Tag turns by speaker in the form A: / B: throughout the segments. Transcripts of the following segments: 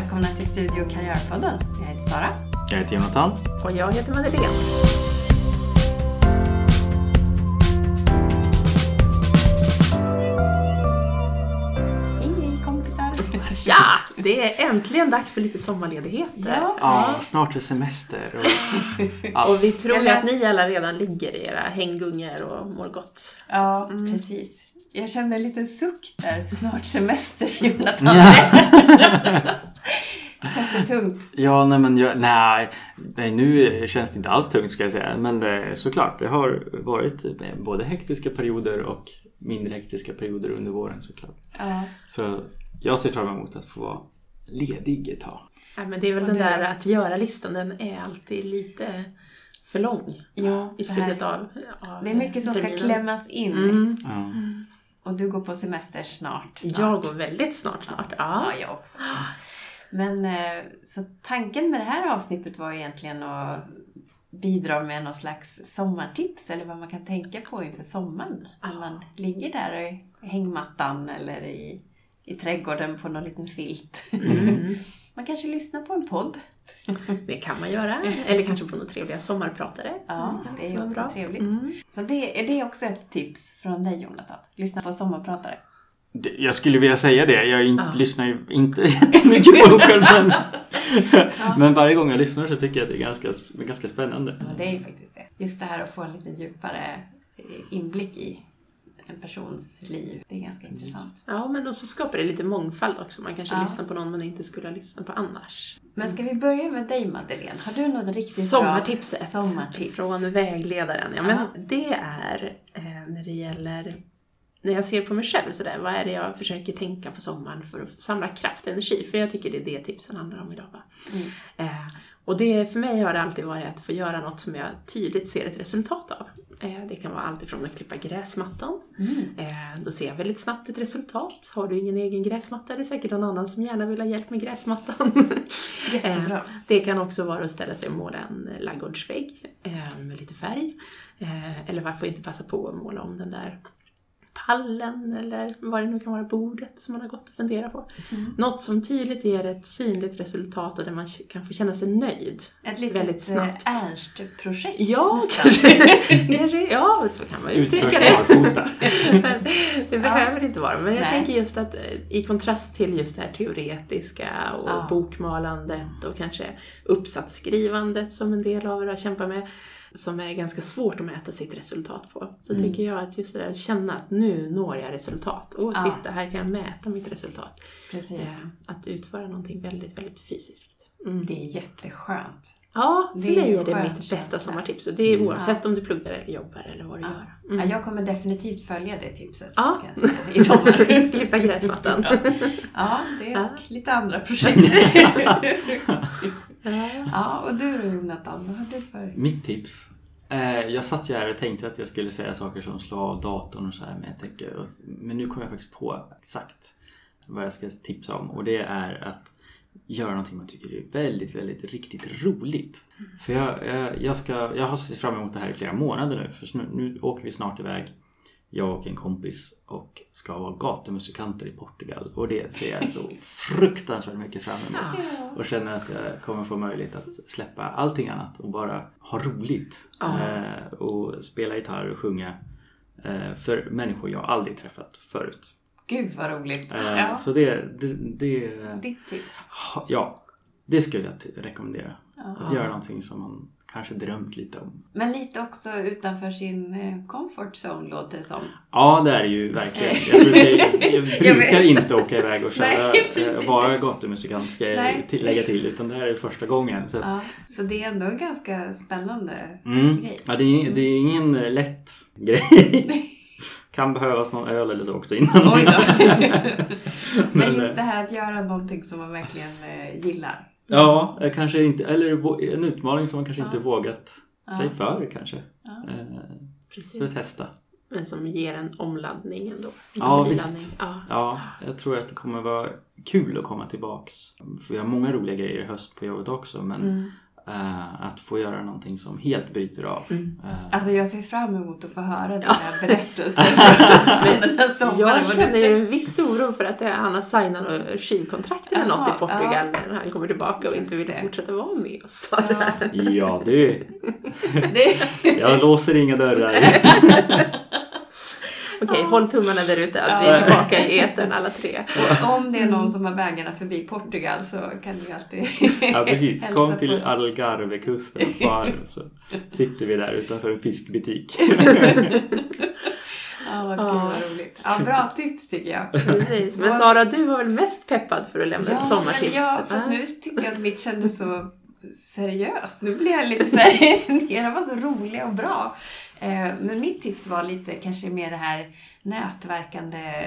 A: välkomna till Studio Karriärpodden. Jag heter Sara.
B: Jag heter Jonathan.
C: Och jag heter Madeleine.
A: Hej kompisar!
C: Ja, det är äntligen dags för lite sommarledigheter.
A: Ja.
B: Ja, snart är semester. Och, ja.
C: Och vi tror ju att ni alla redan ligger i era hänggungor och mår gott.
A: Ja, precis. Jag kände en liten suck där. Snart semester, Jonathan. Känns det tungt?
B: ja, nej men jag, nej, nej, nu känns det inte alls tungt ska jag säga. Men det, såklart, det har varit både hektiska perioder och mindre hektiska perioder under våren såklart.
A: Ja.
B: Så jag ser fram emot att få vara ledig ett tag.
C: Ja, men det är väl den där att göra-listan, den är alltid lite för lång.
A: Jo,
C: I slutet av, av
A: Det är mycket som ska
C: terminen.
A: klämmas in.
C: Mm.
B: Ja.
A: Och du går på semester snart. snart.
C: Jag går väldigt snart snart.
A: Ja,
C: Ja.
A: jag också. Men eh, så tanken med det här avsnittet var egentligen att bidra med någon slags sommartips eller vad man kan tänka på inför sommaren. När man ligger där i hängmattan eller i, i trädgården på någon liten filt.
C: Mm.
A: Man kanske lyssnar på en podd.
C: Det kan man göra. Eller kanske på några trevliga sommarpratare.
A: Ja, det är också
C: bra.
A: trevligt.
C: Mm.
A: Så det, är det också ett tips från dig Jonathan? Lyssna på sommarpratare.
B: Jag skulle vilja säga det. Jag in,
C: Ja.
B: lyssnar ju inte jättemycket på dem själv. Men, men varje gång jag lyssnar så tycker jag att det är ganska, ganska spännande.
A: Ja, det är ju faktiskt det. Just det här att få en lite djupare inblick i en persons liv. Det är ganska intressant.
C: Ja, men också skapar det lite mångfald också. Man kanske
A: Ja.
C: lyssnar på någon man inte skulle ha lyssnat på annars.
A: Men ska vi börja med dig Madeleine? Har du något riktigt
C: Sommartipset
A: bra sommartips?
C: från vägledaren. Ja,
A: Ja.
C: men det är eh, när det gäller när jag ser på mig själv sådär, vad är det jag försöker tänka på sommaren för att samla kraft och energi? För jag tycker det är det tipsen handlar om idag.
A: Mm.
C: Eh, och det, för mig har det alltid varit att få göra något som jag tydligt ser ett resultat av. Eh, det kan vara allt ifrån att klippa gräsmattan.
A: Mm.
C: Eh, då ser jag väldigt snabbt ett resultat. Har du ingen egen gräsmatta är det säkert någon annan som gärna vill ha hjälp med gräsmattan.
A: Jättebra.
C: Eh, Det kan också vara att ställa sig och måla en ladugårdsvägg eh, med lite färg. Eh, Eller varför inte passa på att måla om den där pallen eller vad det nu kan vara, bordet som man har gått och funderat på.
A: Mm.
C: Något som tydligt ger ett synligt resultat och där man kan få känna sig nöjd.
A: Ett litet
C: Väldigt snabbt.
A: eh, Ernst-projekt
C: Ja, kanske. Ja, så kan man uttrycka det. det behöver inte vara. Men jag
A: Nej.
C: tänker just att eh, i kontrast till just det här teoretiska och
A: Ja.
C: bokmalandet och kanske uppsatsskrivandet som en del av er har kämpat med, som är ganska svårt att mäta sitt resultat på. Så
A: Mm.
C: tycker jag att just det där att känna att nu når jag resultat. Och
A: Ja.
C: titta, här kan jag mäta mitt resultat.
A: Precis.
C: Eh, Att utföra någonting väldigt, väldigt fysiskt. Mm.
A: Det är jätteskönt.
C: Ja, för
A: det är
C: mig är det mitt
A: känsla.
C: bästa sommartips. Och det är
B: Mm.
C: oavsett om du pluggar eller jobbar eller vad du
A: Ja.
C: gör.
A: Ja,
C: Mm.
A: jag kommer definitivt följa det tipset.
C: Ja.
A: kan jag I sommar.
C: Klippa gräsmattan.
A: Ja, det är
C: Ja.
A: och lite andra projekt.
C: Ja.
A: ja, och du då Jonathan, vad har du för...
B: Mitt tips. Eh, jag satt ju här och tänkte att jag skulle säga saker som slå av datorn och så här. Men, jag tänker, men nu kommer jag faktiskt på exakt vad jag ska tipsa om. Och det är att göra någonting man tycker är väldigt, väldigt riktigt roligt. För jag, jag, jag, ska, jag har sett fram emot det här i flera månader nu. För nu, nu åker vi snart iväg, jag och en kompis, och ska vara gatumusikanter i Portugal. Och det ser jag så fruktansvärt mycket fram emot. Och känner att jag kommer få möjlighet att släppa allting annat och bara ha roligt. Eh, och spela gitarr och sjunga eh, för människor jag aldrig träffat förut.
A: Gud vad roligt.
B: Eh,
A: Ja,
B: Så det, det, det,
A: ditt tips.
B: ja, det skulle jag rekommendera.
A: Ja.
B: Att göra någonting som man kanske drömt lite om.
A: Men lite också utanför sin eh, comfort zone låter det som.
B: Ja, det är det ju verkligen. Jag brukar, jag brukar inte åka iväg och köra,
A: Nej,
B: vara gatumusikant ska jag lägga till. Utan det här är första gången. Så att,
A: Ja, så det är ändå en ganska spännande
B: Mm.
A: grej.
B: Ja, det, är, det är ingen eh, lätt grej. Kan behövas någon öl eller så också innan.
A: Oj då. Men just
B: eh,
A: det här att göra någonting som man verkligen eh, gillar.
B: Ja, eh, kanske inte, eller en utmaning som man kanske inte
A: Ja.
B: vågat sig
A: Ja.
B: för kanske.
A: Ja.
B: För att testa.
C: Men som ger en omladdning ändå. En
B: Ja, visst.
C: Ja.
B: Ja, jag tror att det kommer vara kul att komma tillbaks. För vi har många roliga grejer i höst på jobbet också men
A: Mm.
B: Eh, att få göra någonting som helt bryter av.
C: Mm.
B: Eh,
A: Alltså jag ser fram emot att få höra dina berättelser
C: Men
A: från den här sommaren.
C: Jag känner en viss oro för att han har signat något skivkontrakt eller något i Portugal
A: ja.
C: när han kommer tillbaka och
A: Just
C: inte vill
A: det.
C: fortsätta vara med oss.
A: Ja,
B: ja, det...
A: det,
B: Jag låser inga dörrar.
C: Okej, håll tummarna där ute att vi är tillbaka i etern alla tre.
A: och om det är någon som har vägarna förbi Portugal så kan du alltid
B: Ja, precis.
A: hälsa
B: Kom till. Algarvekusten och far så sitter vi där utanför en fiskbutik.
A: Ja, vad kul,
C: Ja.
A: vad roligt. Ja, bra tips tycker jag.
C: Precis. Men Sara, du var väl mest peppad för att lämna
A: Ja,
C: ett sommartips?
A: ja, fast nu tycker jag att mitt kändes så seriöst. Nu blir jag lite så här, era var så roliga och bra. Eh, Men mitt tips var lite kanske mer det här nätverkande,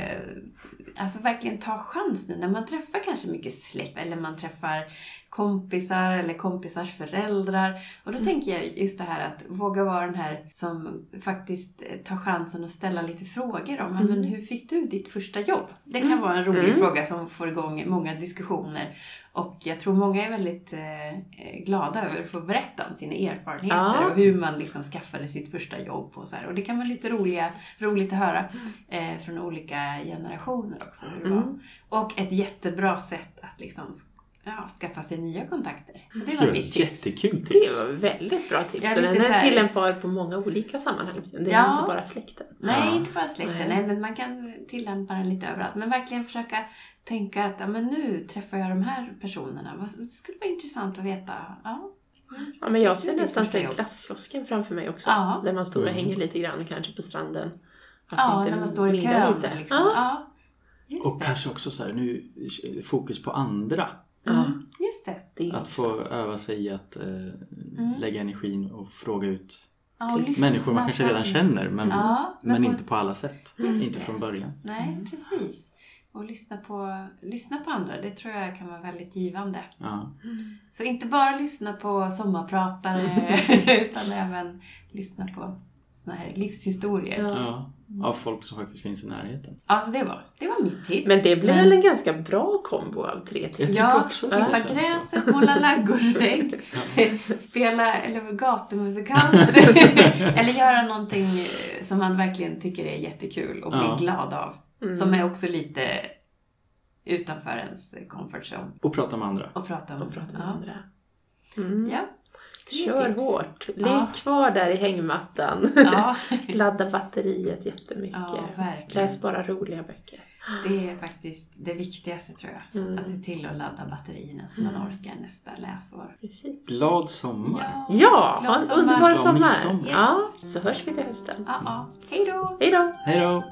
A: alltså verkligen ta chans nu när man träffar kanske mycket släkt eller man träffar kompisar eller kompisars föräldrar. Och då tänker jag just det här att våga vara den här som faktiskt eh, tar chansen att ställa lite frågor om men hur fick du ditt första jobb? Det kan vara en rolig
C: Mm.
A: fråga som får igång många diskussioner. Och jag tror många är väldigt eh, glada över att få berätta om sina erfarenheter
C: Ja.
A: och hur man liksom skaffade sitt första jobb och så här. Och det kan vara lite roliga, roligt att höra eh, från olika generationer också hur det var.
C: Mm.
A: Och ett jättebra sätt att liksom ja, skaffa sig nya kontakter. Så det
B: Det
A: var mitt tips.
B: jättekul tips.
C: Det var väldigt bra tips. Så den är
A: här-
C: tillämpbar på många olika sammanhang. Det är
A: Ja.
C: inte bara släkten.
A: Nej,
B: Ja.
A: inte bara släkten.
C: Nej.
A: Nej. men man kan tillämpa den lite överallt. Men verkligen försöka tänka att ja, men nu träffar jag de här personerna. Vad det skulle vara intressant att veta. Ja.
C: Ja, men jag ser nästan glasskiosken framför mig också.
A: Ja.
C: Där man står och
B: Mm.
C: hänger lite grann kanske på stranden. Varför
A: Ja, när man står i kön.
C: lite?
A: Liksom.
C: Ja.
A: Ja.
B: Och
A: det.
B: kanske också så här, nu fokus på andra.
C: Ja.
A: Just det.
C: Det
B: Att få öva sig i att eh, lägga energin och fråga ut
A: Ja,
B: människor man kanske redan känner men,
A: Ja, men
B: men
A: på-
B: inte på alla sätt.
A: Just
B: Inte
A: det.
B: från början.
A: Nej, precis. Och lyssna på, lyssna på andra. Det tror jag kan vara väldigt givande.
B: Ja.
A: Så inte bara lyssna på sommarpratare utan även lyssna på såna här livshistorier. Ja.
B: Av folk som faktiskt finns i närheten.
A: Alltså det var, det var mitt tips.
C: Men det blev
A: Men-
C: väl en ganska bra kombo av tre tips?
A: Ja,
B: också
A: klippa gräset, måla laggårdsvägg, spela eller gatumusikant. eller göra någonting eh, som man verkligen tycker är jättekul och blir
B: Ja.
A: glad av.
C: Mm.
A: Som är också lite utanför ens comfort zone.
B: Och prata med andra.
A: Och prata om.
C: Och prata med
A: ja.
C: andra. Mm.
A: Ja. Tre
C: Kör
A: tips.
C: hårt. Ligg
A: Ja.
C: kvar där i hängmattan.
A: Ja,
C: Ladda batteriet jättemycket.
A: Ja.
C: Läs bara roliga böcker.
A: det är faktiskt det viktigaste tror jag.
C: Mm.
A: Att se till att ladda batterierna så man orkar nästa läsår.
C: Precis.
B: Glad sommar!
C: Ja,
A: Glad
C: ha en
A: sommar.
C: underbar
B: Glad
C: sommar.
B: midsommar.
C: Ja, så hörs vi till hösten.
A: Ja, ja. Hej då!
C: Hej då!
B: Hej då!